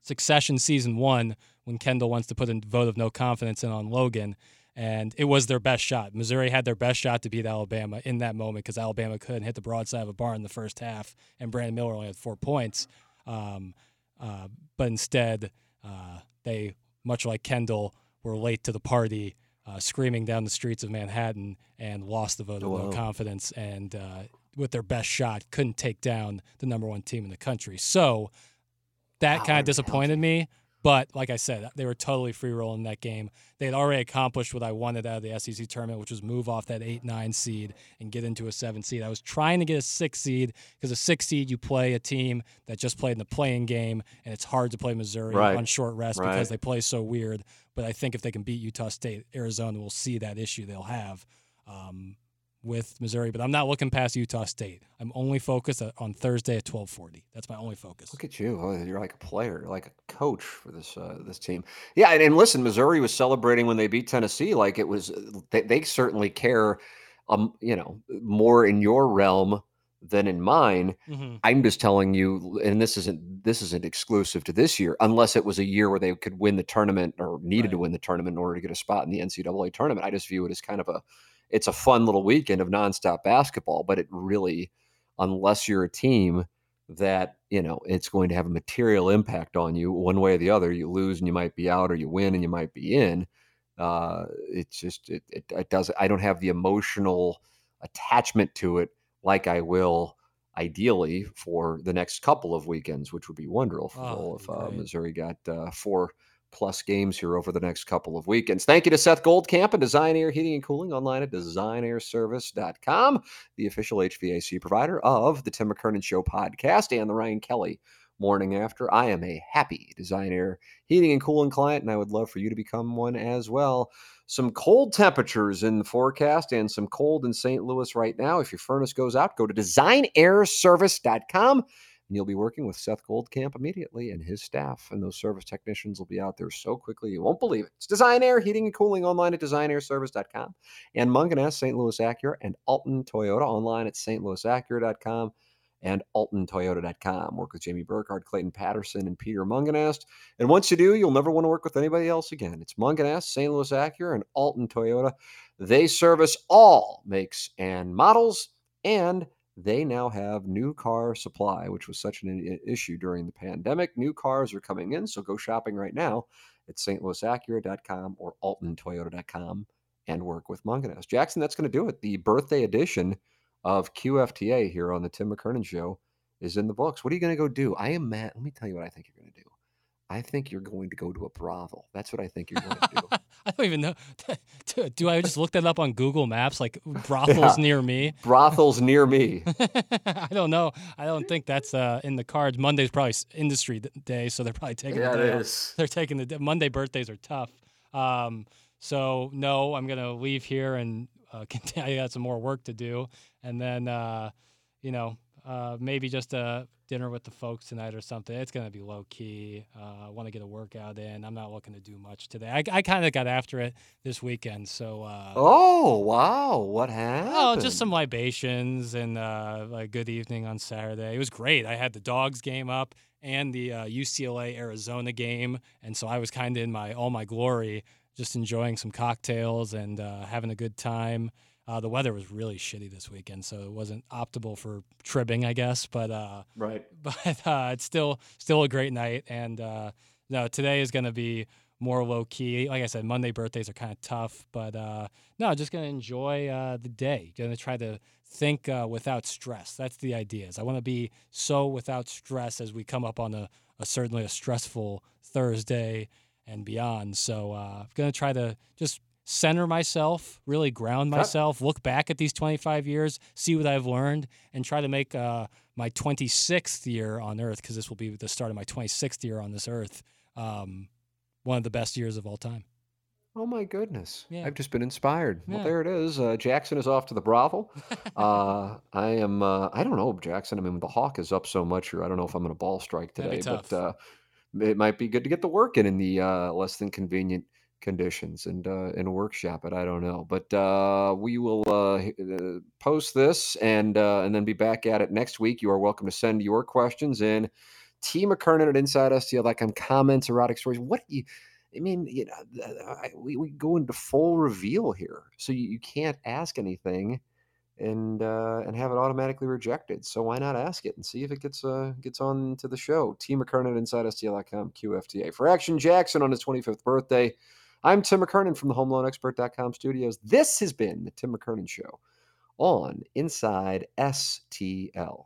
Succession season one when Kendall wants to put a vote of no confidence in on Logan, and it was their best shot. Missouri had their best shot to beat Alabama in that moment because Alabama couldn't hit the broadside of a barn in the first half, and Brandon Miller only had four points. Um, uh, but instead, uh, they, much like Kendall, were late to the party, uh, screaming down the streets of Manhattan, and lost the vote of no confidence. And uh, with their best shot, couldn't take down the number one team in the country. So that wow, kind of disappointed me. But like I said, they were totally free rolling that game. They had already accomplished what I wanted out of the SEC tournament, which was move off that eight nine seed and get into a seven seed. I was trying to get a six seed because a six seed you play a team that just played in the playing game, and it's hard to play Missouri right. on short rest right. because they play so weird. But I think if they can beat Utah State, Arizona will see that issue they'll have. Um, with Missouri, but I'm not looking past Utah State. I'm only focused on Thursday at 12:40. That's my only focus. Look at you! Oh, you're like a player, like a coach for this uh, this team. Yeah, and, and, listen, Missouri was celebrating when they beat Tennessee, like it was. They, they certainly care, um, you know, more in your realm than in mine. Mm-hmm. I'm just telling you, and this isn't this isn't exclusive to this year, unless it was a year where they could win the tournament or needed right. to win the tournament in order to get a spot in the NCAA tournament. I just view it as kind of a it's a fun little weekend of nonstop basketball, but it really, unless you're a team that you know it's going to have a material impact on you one way or the other, you lose and you might be out, or you win and you might be in. Uh, it's just it, it, it does. I don't have the emotional attachment to it like I will ideally for the next couple of weekends, which would be wonderful oh, if uh, Missouri got uh, four plus games here over the next couple of weekends. Thank you to Seth Goldcamp and Design Air Heating and Cooling online at designairservice.com, the official HVAC provider of the Tim McKernan Show podcast and the Ryan Kelly Morning After. I am a happy Design Air Heating and Cooling client, and I would love for you to become one as well. Some cold temperatures in the forecast and some cold in St. Louis right now. If your furnace goes out, go to designairservice.com and you'll be working with Seth Goldcamp immediately and his staff. And those service technicians will be out there so quickly you won't believe it. It's Design Air Heating and Cooling online at designairservice.com and Mungenast, St. Louis Acura, and Alton Toyota online at stlouisacura.com and altontoyota.com. Work with Jamie Burkhardt, Clayton Patterson, and Peter Mungenast. And once you do, you'll never want to work with anybody else again. It's Mungenast, St. Louis Acura, and Alton Toyota. They service all makes and models and they now have new car supply, which was such an issue during the pandemic. New cars are coming in, so go shopping right now at stlouisacura.com or altontoyota.com and work with Mungenast. Jackson, that's going to do it. The birthday edition of QFTA here on the Tim McKernan Show is in the books. What are you going to go do? I am mad. Let me tell you what I think you're going to do. I think you're going to go to a brothel. That's what I think you're going to do. <laughs> I don't even know. <laughs> Do I just look that up on Google Maps, like brothels yeah. near me? <laughs> Brothels near me. I don't know. I don't think that's uh, in the cards. Monday's probably industry day, so they're probably taking. Yeah, the it is. They're taking the Monday birthdays are tough. Um, so no, I'm gonna leave here and uh, I got some more work to do, and then uh, you know uh, maybe just a dinner with the folks tonight or something. It's going to be low key. Uh, I want to get a workout in. I'm not looking to do much today. I, I kind of got after it this weekend. So. Uh, oh wow! What happened? Oh, just some libations and uh, a good evening on Saturday. It was great. I had the dogs game up and the UCLA uh, Arizona game, and so I was kind of in my all my glory, just enjoying some cocktails and uh, having a good time. Uh, the weather was really shitty this weekend, so it wasn't optimal for tribbing, I guess. But uh, right, <laughs> but uh, it's still still a great night. And uh, no, today is going to be more low key. Like I said, Monday birthdays are kind of tough, but uh, no, just going to enjoy uh, the day. Going to try to think without stress. That's the idea. Is I want to be so without stress as we come up on a, a certainly a stressful Thursday and beyond. So I'm going to try to just center myself, really ground myself, look back at these 25 years, see what I've learned, and try to make uh, my 26th year on Earth, because this will be the start of my 26th year on this Earth, um, one of the best years of all time. Oh my goodness! Yeah. I've just been inspired. Yeah. Well, there it is. Uh, Jackson is off to the brothel. <laughs> uh, I am. Uh, I don't know, Jackson. I mean, the hawk is up so much here. I don't know if I'm going to ball strike today, but uh, it might be good to get the work in in the uh, less than convenient conditions and uh, and workshop it. I don't know, but uh, we will uh, uh post this and uh, and then be back at it next week. You are welcome to send your questions in. T McKernan at InsideSTL.com comments, erotic stories. What you, I mean, you know, we, we go into full reveal here, so you, you can't ask anything and uh, and have it automatically rejected. So why not ask it and see if it gets uh, gets on to the show? T McKernan at InsideSTL.com QFTA for Action Jackson on his 25th birthday. I'm Tim McKernan from the HomeLoanExpert.com studios. This has been the Tim McKernan Show on Inside STL.